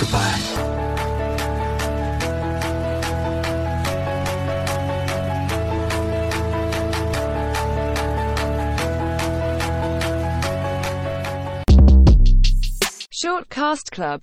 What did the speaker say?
Goodbye. Short Cast Club